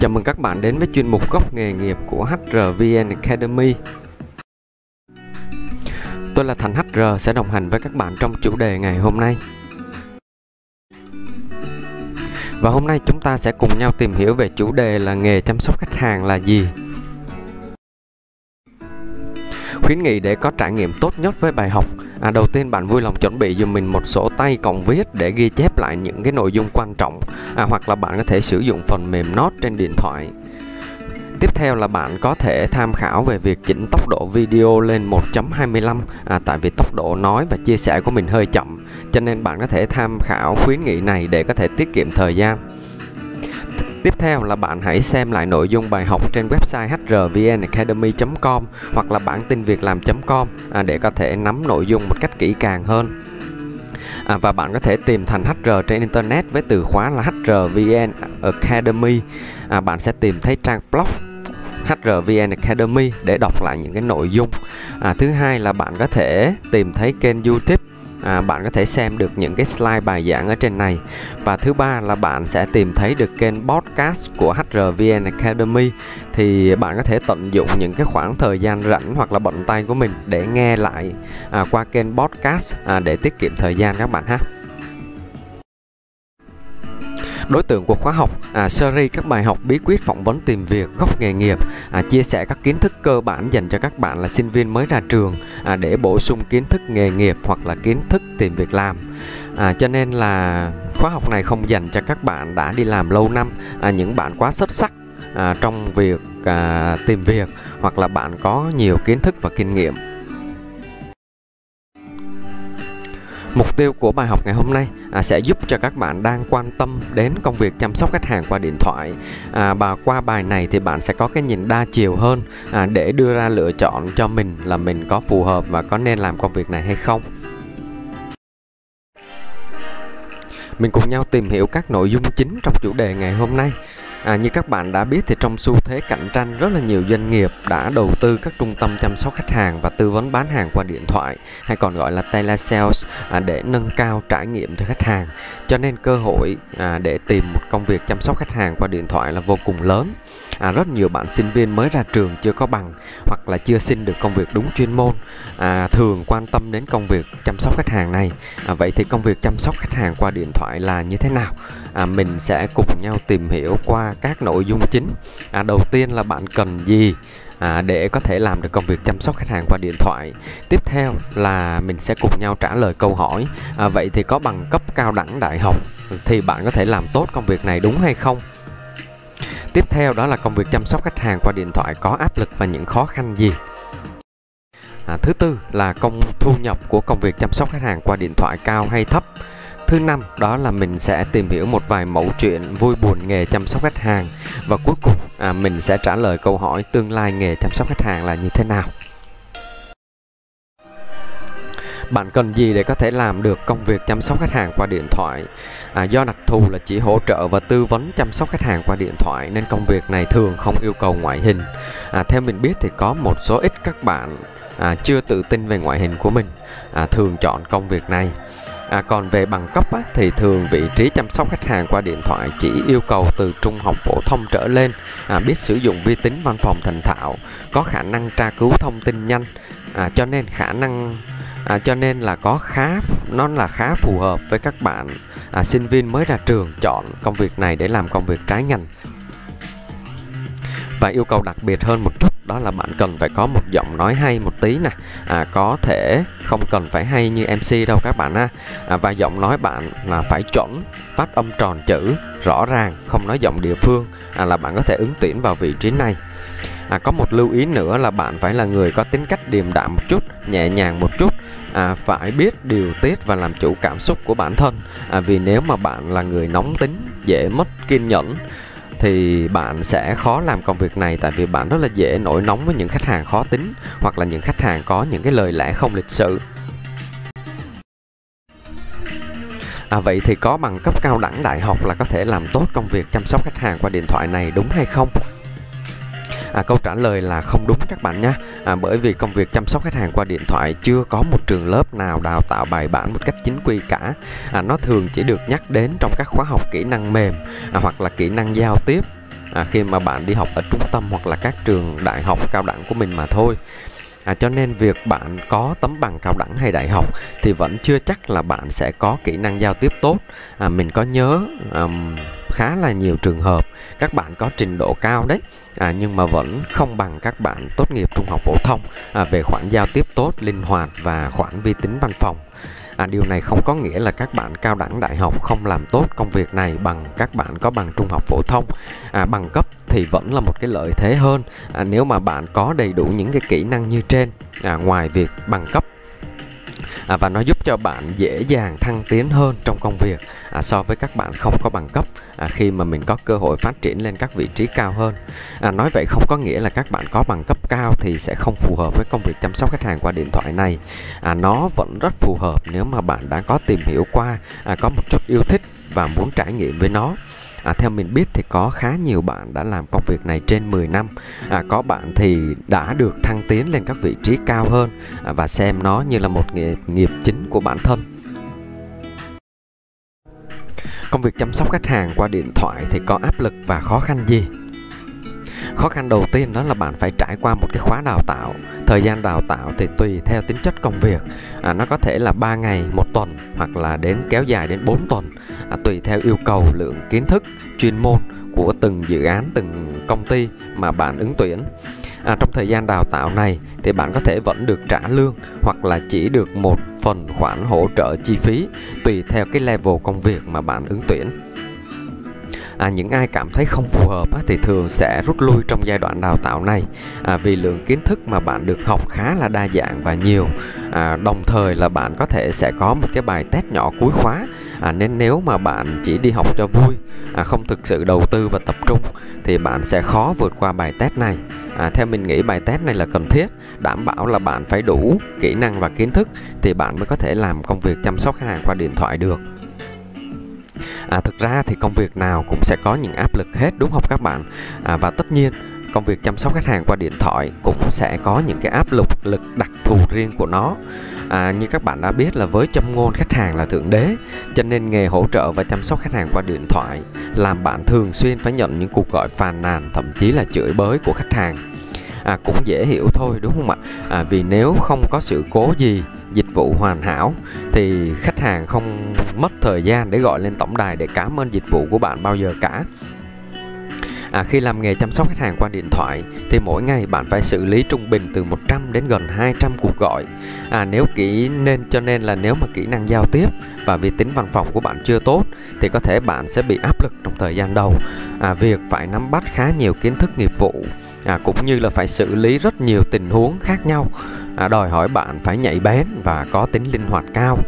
Chào mừng các bạn đến với chuyên mục góc nghề nghiệp của HRVN Academy. Tôi là Thành HR sẽ đồng hành với các bạn trong chủ đề ngày hôm nay. Và hôm nay chúng ta sẽ cùng nhau tìm hiểu về chủ đề là nghề chăm sóc khách hàng là gì. Khuyến nghị để có trải nghiệm tốt nhất với bài học À, đầu tiên bạn vui lòng chuẩn bị dùm mình một sổ tay cộng viết để ghi chép lại những cái nội dung quan trọng à, hoặc là bạn có thể sử dụng phần mềm Note trên điện thoại. Tiếp theo là bạn có thể tham khảo về việc chỉnh tốc độ video lên 1.25 à, tại vì tốc độ nói và chia sẻ của mình hơi chậm cho nên bạn có thể tham khảo khuyến nghị này để có thể tiết kiệm thời gian. Tiếp theo là bạn hãy xem lại nội dung bài học trên website hrvnacademy.com hoặc là bản tin việc làm.com à, để có thể nắm nội dung một cách kỹ càng hơn. À, và bạn có thể tìm thành HR trên internet với từ khóa là HRVN Academy. À, bạn sẽ tìm thấy trang blog HRVN Academy để đọc lại những cái nội dung. À, thứ hai là bạn có thể tìm thấy kênh YouTube à, bạn có thể xem được những cái slide bài giảng ở trên này. Và thứ ba là bạn sẽ tìm thấy được kênh podcast của HRVN Academy. Thì bạn có thể tận dụng những cái khoảng thời gian rảnh hoặc là bận tay của mình để nghe lại à, qua kênh podcast à, để tiết kiệm thời gian các bạn ha đối tượng của khóa học à, series các bài học bí quyết phỏng vấn tìm việc góc nghề nghiệp à, chia sẻ các kiến thức cơ bản dành cho các bạn là sinh viên mới ra trường à, để bổ sung kiến thức nghề nghiệp hoặc là kiến thức tìm việc làm. À, cho nên là khóa học này không dành cho các bạn đã đi làm lâu năm à, những bạn quá xuất sắc à, trong việc à, tìm việc hoặc là bạn có nhiều kiến thức và kinh nghiệm. Mục tiêu của bài học ngày hôm nay à, sẽ giúp cho các bạn đang quan tâm đến công việc chăm sóc khách hàng qua điện thoại. À, và qua bài này thì bạn sẽ có cái nhìn đa chiều hơn à, để đưa ra lựa chọn cho mình là mình có phù hợp và có nên làm công việc này hay không. Mình cùng nhau tìm hiểu các nội dung chính trong chủ đề ngày hôm nay. À, như các bạn đã biết thì trong xu thế cạnh tranh rất là nhiều doanh nghiệp đã đầu tư các trung tâm chăm sóc khách hàng và tư vấn bán hàng qua điện thoại hay còn gọi là telesales à, để nâng cao trải nghiệm cho khách hàng. Cho nên cơ hội à, để tìm một công việc chăm sóc khách hàng qua điện thoại là vô cùng lớn. À, rất nhiều bạn sinh viên mới ra trường chưa có bằng hoặc là chưa xin được công việc đúng chuyên môn à, thường quan tâm đến công việc chăm sóc khách hàng này. À, vậy thì công việc chăm sóc khách hàng qua điện thoại là như thế nào? À, mình sẽ cùng nhau tìm hiểu qua các nội dung chính. À, đầu tiên là bạn cần gì à, để có thể làm được công việc chăm sóc khách hàng qua điện thoại. Tiếp theo là mình sẽ cùng nhau trả lời câu hỏi. À, vậy thì có bằng cấp cao đẳng đại học thì bạn có thể làm tốt công việc này đúng hay không? Tiếp theo đó là công việc chăm sóc khách hàng qua điện thoại có áp lực và những khó khăn gì? À, thứ tư là công thu nhập của công việc chăm sóc khách hàng qua điện thoại cao hay thấp. Thứ năm đó là mình sẽ tìm hiểu một vài mẫu chuyện vui buồn nghề chăm sóc khách hàng và cuối cùng à, mình sẽ trả lời câu hỏi tương lai nghề chăm sóc khách hàng là như thế nào. Bạn cần gì để có thể làm được công việc chăm sóc khách hàng qua điện thoại? À, do đặc thù là chỉ hỗ trợ và tư vấn chăm sóc khách hàng qua điện thoại nên công việc này thường không yêu cầu ngoại hình. À, theo mình biết thì có một số ít các bạn à, chưa tự tin về ngoại hình của mình à, thường chọn công việc này À, còn về bằng cấp á, thì thường vị trí chăm sóc khách hàng qua điện thoại chỉ yêu cầu từ trung học phổ thông trở lên, à, biết sử dụng vi tính văn phòng thành thạo, có khả năng tra cứu thông tin nhanh, à, cho nên khả năng à, cho nên là có khá nó là khá phù hợp với các bạn à, sinh viên mới ra trường chọn công việc này để làm công việc trái ngành. Và yêu cầu đặc biệt hơn một chút đó là bạn cần phải có một giọng nói hay một tí nè. À, có thể không cần phải hay như MC đâu các bạn ha. À, và giọng nói bạn là phải chuẩn phát âm tròn chữ rõ ràng không nói giọng địa phương. À, là bạn có thể ứng tuyển vào vị trí này. À, có một lưu ý nữa là bạn phải là người có tính cách điềm đạm một chút nhẹ nhàng một chút. À, phải biết điều tiết và làm chủ cảm xúc của bản thân. À, vì nếu mà bạn là người nóng tính dễ mất kiên nhẫn thì bạn sẽ khó làm công việc này tại vì bạn rất là dễ nổi nóng với những khách hàng khó tính hoặc là những khách hàng có những cái lời lẽ không lịch sự À, vậy thì có bằng cấp cao đẳng đại học là có thể làm tốt công việc chăm sóc khách hàng qua điện thoại này đúng hay không? À, câu trả lời là không đúng các bạn nhé. À, bởi vì công việc chăm sóc khách hàng qua điện thoại chưa có một trường lớp nào đào tạo bài bản một cách chính quy cả. À, nó thường chỉ được nhắc đến trong các khóa học kỹ năng mềm à, hoặc là kỹ năng giao tiếp. À, khi mà bạn đi học ở trung tâm hoặc là các trường đại học cao đẳng của mình mà thôi. À, cho nên việc bạn có tấm bằng cao đẳng hay đại học thì vẫn chưa chắc là bạn sẽ có kỹ năng giao tiếp tốt. À, mình có nhớ um, khá là nhiều trường hợp. Các bạn có trình độ cao đấy à, nhưng mà vẫn không bằng các bạn tốt nghiệp trung học phổ thông à, về khoản giao tiếp tốt, linh hoạt và khoản vi tính văn phòng. À, điều này không có nghĩa là các bạn cao đẳng đại học không làm tốt công việc này bằng các bạn có bằng trung học phổ thông. À, bằng cấp thì vẫn là một cái lợi thế hơn à, nếu mà bạn có đầy đủ những cái kỹ năng như trên à, ngoài việc bằng cấp. À, và nó giúp cho bạn dễ dàng thăng tiến hơn trong công việc à, so với các bạn không có bằng cấp à, khi mà mình có cơ hội phát triển lên các vị trí cao hơn. À, nói vậy không có nghĩa là các bạn có bằng cấp cao thì sẽ không phù hợp với công việc chăm sóc khách hàng qua điện thoại này. À, nó vẫn rất phù hợp nếu mà bạn đã có tìm hiểu qua à, có một chút yêu thích và muốn trải nghiệm với nó. À, theo mình biết thì có khá nhiều bạn đã làm công việc này trên 10 năm. À, Có bạn thì đã được thăng tiến lên các vị trí cao hơn à, Và xem nó như là một nghiệp, nghiệp chính của bản thân. Công việc chăm sóc khách hàng qua điện thoại thì có áp lực và khó khăn gì? Khó khăn đầu tiên đó là bạn phải trải qua một cái khóa đào tạo. Thời gian đào tạo thì tùy theo tính chất công việc. À, Nó có thể là 3 ngày, một tuần hoặc là đến kéo dài đến 4 tuần. À, Tùy theo yêu cầu lượng kiến thức, chuyên môn của từng dự án, từng công ty mà bạn ứng tuyển. À, Trong thời gian đào tạo này thì bạn có thể vẫn được trả lương hoặc là chỉ được một phần khoản hỗ trợ chi phí Tùy theo cái level công việc mà bạn ứng tuyển à, những ai cảm thấy không phù hợp á, thì thường sẽ rút lui trong giai đoạn đào tạo này. À, vì lượng kiến thức mà bạn được học khá là đa dạng và nhiều. À, đồng thời là bạn có thể sẽ có một cái bài test nhỏ cuối khóa. À, nên nếu mà bạn chỉ đi học cho vui à, không thực sự đầu tư và tập trung thì bạn sẽ khó vượt qua bài test này. À, theo mình nghĩ bài test này là cần thiết đảm bảo là bạn phải đủ kỹ năng và kiến thức thì bạn mới có thể làm công việc chăm sóc khách hàng qua điện thoại được à, thực ra thì công việc nào cũng sẽ có những áp lực hết đúng không các bạn? À, và tất nhiên công việc chăm sóc khách hàng qua điện thoại cũng sẽ có những cái áp lực lực đặc thù riêng của nó. À, như các bạn đã biết là với châm ngôn khách hàng là thượng đế cho nên nghề hỗ trợ và chăm sóc khách hàng qua điện thoại làm bạn thường xuyên phải nhận những cuộc gọi phàn nàn thậm chí là chửi bới của khách hàng. À, cũng dễ hiểu thôi đúng không ạ? À, vì nếu không có sự cố gì dịch vụ hoàn hảo thì khách hàng không mất thời gian để gọi lên tổng đài để cảm ơn dịch vụ của bạn bao giờ cả À, khi làm nghề chăm sóc khách hàng qua điện thoại thì mỗi ngày bạn phải xử lý trung bình từ 100 đến gần 200 cuộc gọi. À, nếu kỹ nên cho nên là nếu mà kỹ năng giao tiếp và vi tính văn phòng của bạn chưa tốt thì có thể bạn sẽ bị áp lực trong thời gian đầu. À, việc phải nắm bắt khá nhiều kiến thức nghiệp vụ à, cũng như là phải xử lý rất nhiều tình huống khác nhau. À, đòi hỏi bạn phải nhạy bén và có tính linh hoạt cao.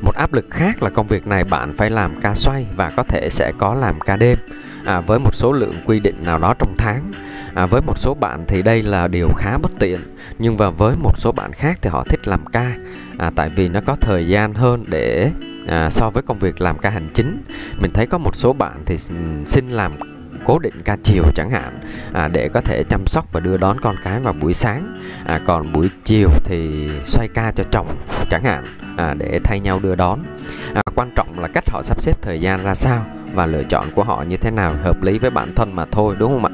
Một áp lực khác là công việc này bạn phải làm ca xoay và có thể sẽ có làm ca đêm. À, với một số lượng quy định nào đó trong tháng. À, với một số bạn thì đây là điều khá bất tiện nhưng và với một số bạn khác thì họ thích làm ca. À, tại vì nó có thời gian hơn để à, so với công việc làm ca hành chính. Mình thấy có một số bạn thì xin làm cố định ca chiều chẳng hạn à, để có thể chăm sóc và đưa đón con cái vào buổi sáng. À, còn buổi chiều thì xoay ca cho chồng chẳng hạn à, để thay nhau đưa đón. À, quan trọng là cách họ sắp xếp thời gian ra sao và lựa chọn của họ như thế nào hợp lý với bản thân mà thôi đúng không ạ?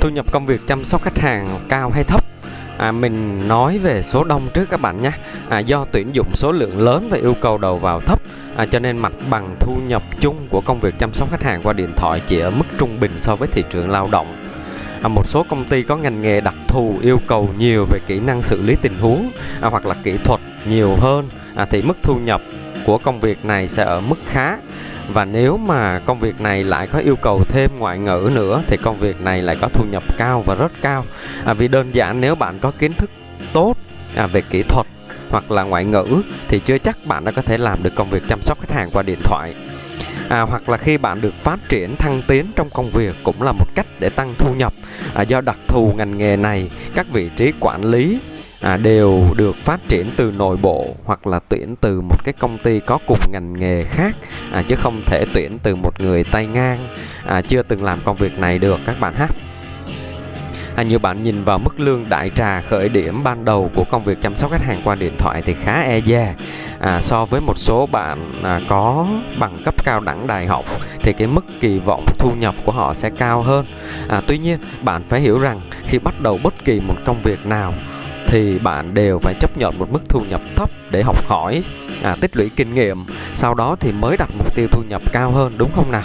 Thu nhập công việc chăm sóc khách hàng cao hay thấp? À, mình nói về số đông trước các bạn nhé. À, do tuyển dụng số lượng lớn và yêu cầu đầu vào thấp à, cho nên mặt bằng thu nhập chung của công việc chăm sóc khách hàng qua điện thoại chỉ ở mức trung bình so với thị trường lao động. À, một số công ty có ngành nghề đặc thù yêu cầu nhiều về kỹ năng xử lý tình huống à, hoặc là kỹ thuật nhiều hơn à, thì mức thu nhập của công việc này sẽ ở mức khá và nếu mà công việc này lại có yêu cầu thêm ngoại ngữ nữa thì công việc này lại có thu nhập cao và rất cao. À, vì đơn giản nếu bạn có kiến thức tốt à, về kỹ thuật hoặc là ngoại ngữ thì chưa chắc bạn đã có thể làm được công việc chăm sóc khách hàng qua điện thoại. À, hoặc là khi bạn được phát triển thăng tiến trong công việc cũng là một cách để tăng thu nhập. À, do đặc thù ngành nghề này các vị trí quản lý à, đều được phát triển từ nội bộ hoặc là tuyển từ một cái công ty có cùng ngành nghề khác à, chứ không thể tuyển từ một người tay ngang. À, chưa từng làm công việc này được các bạn ha. À, như bạn nhìn vào mức lương đại trà khởi điểm ban đầu của công việc chăm sóc khách hàng qua điện thoại thì khá e dè. À, so với một số bạn à, có bằng cấp cao đẳng đại học thì cái mức kỳ vọng thu nhập của họ sẽ cao hơn. À, tuy nhiên bạn phải hiểu rằng khi bắt đầu bất kỳ một công việc nào thì bạn đều phải chấp nhận một mức thu nhập thấp để học hỏi, à, tích lũy kinh nghiệm, sau đó thì mới đặt mục tiêu thu nhập cao hơn đúng không nào?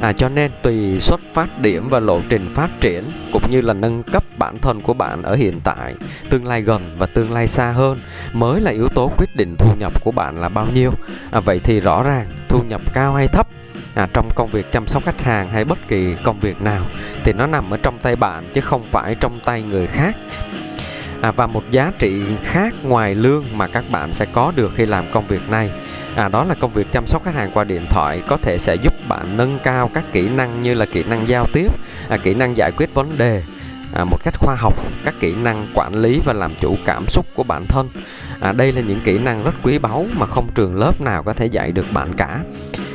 À, cho nên tùy xuất phát điểm và lộ trình phát triển cũng như là nâng cấp bản thân của bạn ở hiện tại, tương lai gần và tương lai xa hơn mới là yếu tố quyết định thu nhập của bạn là bao nhiêu. À, vậy thì rõ ràng thu nhập cao hay thấp à, trong công việc chăm sóc khách hàng hay bất kỳ công việc nào thì nó nằm ở trong tay bạn chứ không phải trong tay người khác à, và một giá trị khác ngoài lương mà các bạn sẽ có được khi làm công việc này. À, đó là công việc chăm sóc khách hàng qua điện thoại có thể sẽ giúp bạn nâng cao các kỹ năng như là kỹ năng giao tiếp à, kỹ năng giải quyết vấn đề à, một cách khoa học các kỹ năng quản lý và làm chủ cảm xúc của bản thân. À, đây là những kỹ năng rất quý báu mà không trường lớp nào có thể dạy được bạn cả.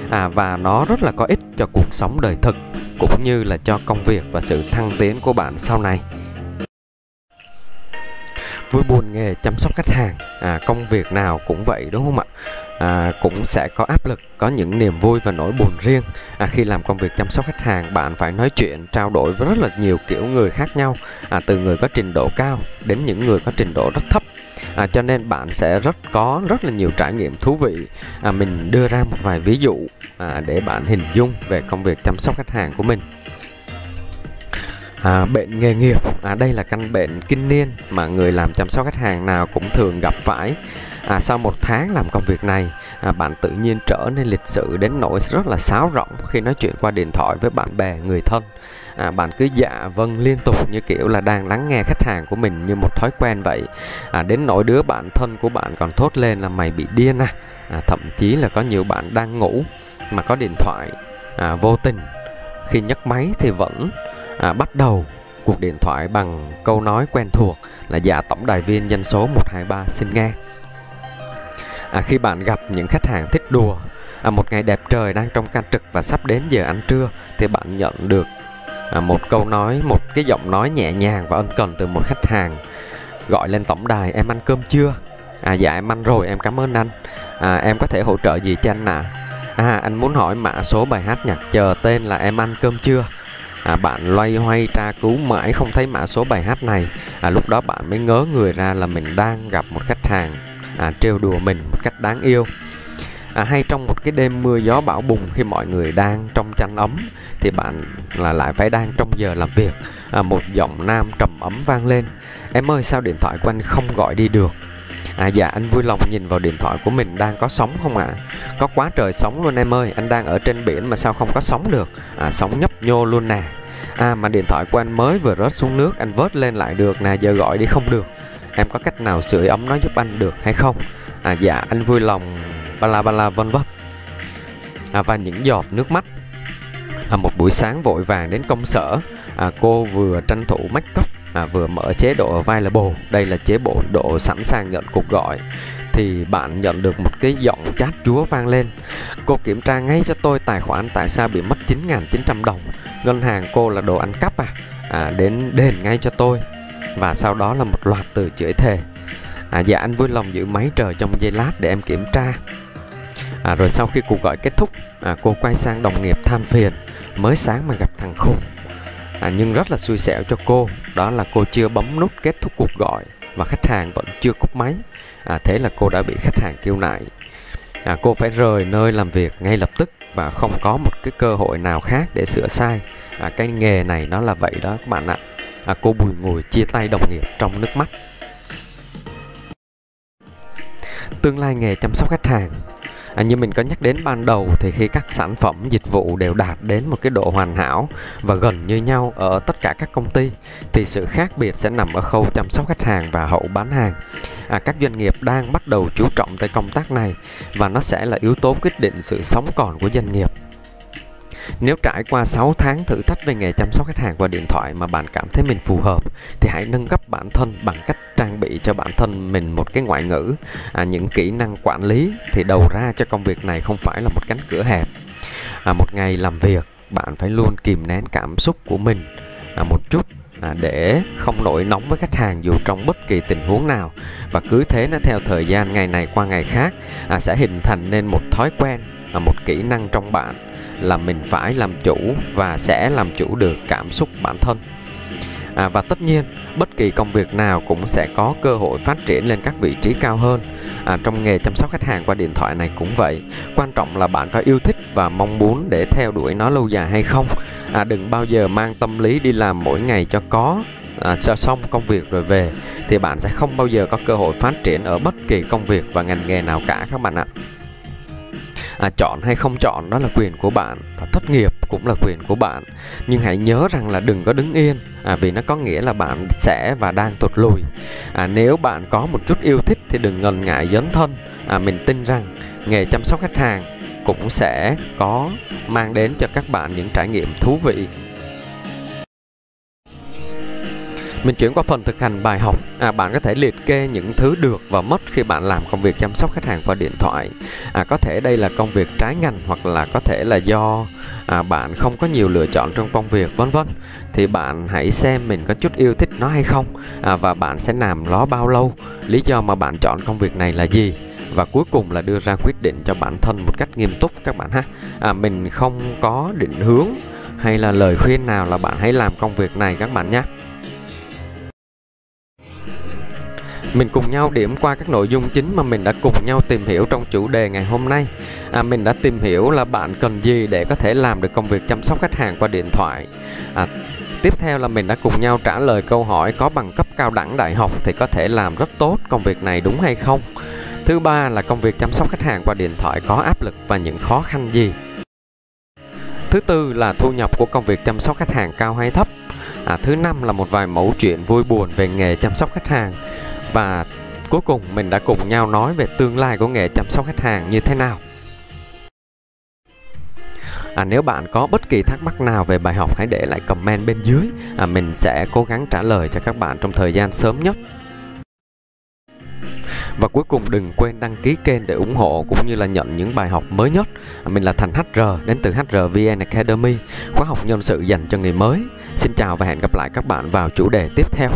À, và nó rất là có ích cho cuộc sống đời thực cũng như là cho công việc và sự thăng tiến của bạn sau này vui buồn nghề chăm sóc khách hàng. À, công việc nào cũng vậy đúng không ạ? À, cũng sẽ có áp lực có những niềm vui và nỗi buồn riêng. À, khi làm công việc chăm sóc khách hàng bạn phải nói chuyện trao đổi với rất là nhiều kiểu người khác nhau. À, từ người có trình độ cao đến những người có trình độ rất thấp. À, cho nên bạn sẽ rất có rất là nhiều trải nghiệm thú vị. À, mình đưa ra một vài ví dụ à, để bạn hình dung về công việc chăm sóc khách hàng của mình. À, bệnh nghề nghiệp. À, đây là căn bệnh kinh niên mà người làm chăm sóc khách hàng nào cũng thường gặp phải. À, sau một tháng làm công việc này à, bạn tự nhiên trở nên lịch sự đến nỗi rất là sáo rỗng khi nói chuyện qua điện thoại với bạn bè người thân. À, bạn cứ dạ vâng liên tục như kiểu là đang lắng nghe khách hàng của mình như một thói quen vậy. À, đến nỗi đứa bạn thân của bạn còn thốt lên là mày bị điên à, à thậm chí là có nhiều bạn đang ngủ mà có điện thoại à, vô tình. Khi nhấc máy thì vẫn à, bắt đầu cuộc điện thoại bằng câu nói quen thuộc là dạ tổng đài viên danh số 123 xin nghe. À, khi bạn gặp những khách hàng thích đùa à, một ngày đẹp trời đang trong ca trực và sắp đến giờ ăn trưa thì bạn nhận được à, một câu nói một cái giọng nói nhẹ nhàng và ân cần từ một khách hàng gọi lên tổng đài em ăn cơm chưa? À dạ em ăn rồi em cảm ơn anh. À, em có thể hỗ trợ gì cho anh ạ? À? à anh muốn hỏi mã số bài hát nhạc chờ tên là em ăn cơm chưa? À, bạn loay hoay tra cứu mãi không thấy mã số bài hát này. À, lúc đó bạn mới ngớ người ra là mình đang gặp một khách hàng à, trêu đùa mình một cách đáng yêu. À, hay trong một cái đêm mưa gió bão bùng khi mọi người đang trong chăn ấm thì bạn là lại phải đang trong giờ làm việc. À, một giọng nam trầm ấm vang lên. Em ơi sao điện thoại của anh không gọi đi được? À dạ anh vui lòng nhìn vào điện thoại của mình đang có sóng không ạ? À? Có quá trời sóng luôn em ơi, anh đang ở trên biển mà sao không có sóng được? À sóng nhấp nhô luôn nè. À mà điện thoại của anh mới vừa rớt xuống nước, anh vớt lên lại được nè, giờ gọi đi không được. Em có cách nào sưởi ấm nó giúp anh được hay không? À dạ anh vui lòng ba la ba la vân vân. À và những giọt nước mắt. À, một buổi sáng vội vàng đến công sở, à, cô vừa tranh thủ make up à, vừa mở chế độ available đây là chế bộ độ sẵn sàng nhận cuộc gọi. Thì bạn nhận được một cái giọng chat chúa vang lên. Cô kiểm tra ngay cho tôi tài khoản tại sao bị mất 9.900 đồng. Ngân hàng cô là đồ ăn cắp à, à đến đền ngay cho tôi. Và sau đó là một loạt từ chửi thề. À, dạ anh vui lòng giữ máy chờ trong giây lát để em kiểm tra. À, rồi sau khi cuộc gọi kết thúc à, cô quay sang đồng nghiệp than phiền. Mới sáng mà gặp thằng khùng. À, nhưng rất là xui xẻo cho cô đó là cô chưa bấm nút kết thúc cuộc gọi và khách hàng vẫn chưa cúp máy. À, thế là cô đã bị khách hàng kêu nại à, cô phải rời nơi làm việc ngay lập tức và không có một cái cơ hội nào khác để sửa sai. À, cái nghề này nó là vậy đó các bạn ạ. À, cô bùi ngùi chia tay đồng nghiệp trong nước mắt. Tương lai nghề chăm sóc khách hàng à, như mình có nhắc đến ban đầu thì khi các sản phẩm dịch vụ đều đạt đến một cái độ hoàn hảo và gần như nhau ở tất cả các công ty thì sự khác biệt sẽ nằm ở khâu chăm sóc khách hàng và hậu bán hàng. À, các doanh nghiệp đang bắt đầu chú trọng tới công tác này và nó sẽ là yếu tố quyết định sự sống còn của doanh nghiệp nếu trải qua 6 tháng thử thách về nghề chăm sóc khách hàng qua điện thoại mà bạn cảm thấy mình phù hợp thì hãy nâng cấp bản thân bằng cách trang bị cho bản thân mình một cái ngoại ngữ, à, những kỹ năng quản lý thì đầu ra cho công việc này không phải là một cánh cửa hẹp. À, một ngày làm việc bạn phải luôn kìm nén cảm xúc của mình à, một chút à, để không nổi nóng với khách hàng dù trong bất kỳ tình huống nào. Và cứ thế nó theo thời gian ngày này qua ngày khác à, sẽ hình thành nên một thói quen là một kỹ năng trong bạn là mình phải làm chủ và sẽ làm chủ được cảm xúc bản thân. À, và tất nhiên bất kỳ công việc nào cũng sẽ có cơ hội phát triển lên các vị trí cao hơn. À, trong nghề chăm sóc khách hàng qua điện thoại này cũng vậy. Quan trọng là bạn có yêu thích và mong muốn để theo đuổi nó lâu dài hay không. À, đừng bao giờ mang tâm lý đi làm mỗi ngày cho có à, cho xong công việc rồi về thì bạn sẽ không bao giờ có cơ hội phát triển ở bất kỳ công việc và ngành nghề nào cả các bạn ạ à, chọn hay không chọn đó là quyền của bạn và thất nghiệp cũng là quyền của bạn. Nhưng hãy nhớ rằng là đừng có đứng yên à, vì nó có nghĩa là bạn sẽ và đang tụt lùi. À, nếu bạn có một chút yêu thích thì đừng ngần ngại dấn thân. À, mình tin rằng nghề chăm sóc khách hàng cũng sẽ có mang đến cho các bạn những trải nghiệm thú vị. Mình chuyển qua phần thực hành bài học. À, bạn có thể liệt kê những thứ được và mất khi bạn làm công việc chăm sóc khách hàng qua điện thoại. À, có thể đây là công việc trái ngành hoặc là có thể là do à, bạn không có nhiều lựa chọn trong công việc vân vân. Thì bạn hãy xem mình có chút yêu thích nó hay không à, và bạn sẽ làm nó bao lâu. Lý do mà bạn chọn công việc này là gì? và cuối cùng là đưa ra quyết định cho bản thân một cách nghiêm túc các bạn ha à, mình không có định hướng hay là lời khuyên nào là bạn hãy làm công việc này các bạn nhé Mình cùng nhau điểm qua các nội dung chính mà mình đã cùng nhau tìm hiểu trong chủ đề ngày hôm nay. À, mình đã tìm hiểu là bạn cần gì để có thể làm được công việc chăm sóc khách hàng qua điện thoại. À, tiếp theo là mình đã cùng nhau trả lời câu hỏi có bằng cấp cao đẳng đại học thì có thể làm rất tốt công việc này đúng hay không. Thứ ba là công việc chăm sóc khách hàng qua điện thoại có áp lực và những khó khăn gì. Thứ tư là thu nhập của công việc chăm sóc khách hàng cao hay thấp. À, thứ năm là một vài mẫu chuyện vui buồn về nghề chăm sóc khách hàng và cuối cùng mình đã cùng nhau nói về tương lai của nghề chăm sóc khách hàng như thế nào À, nếu bạn có bất kỳ thắc mắc nào về bài học hãy để lại comment bên dưới à, mình sẽ cố gắng trả lời cho các bạn trong thời gian sớm nhất và cuối cùng đừng quên đăng ký kênh để ủng hộ cũng như là nhận những bài học mới nhất. À, mình là Thành HR đến từ hrvn Academy, khóa học nhân sự dành cho người mới. Xin chào và hẹn gặp lại các bạn vào chủ đề tiếp theo.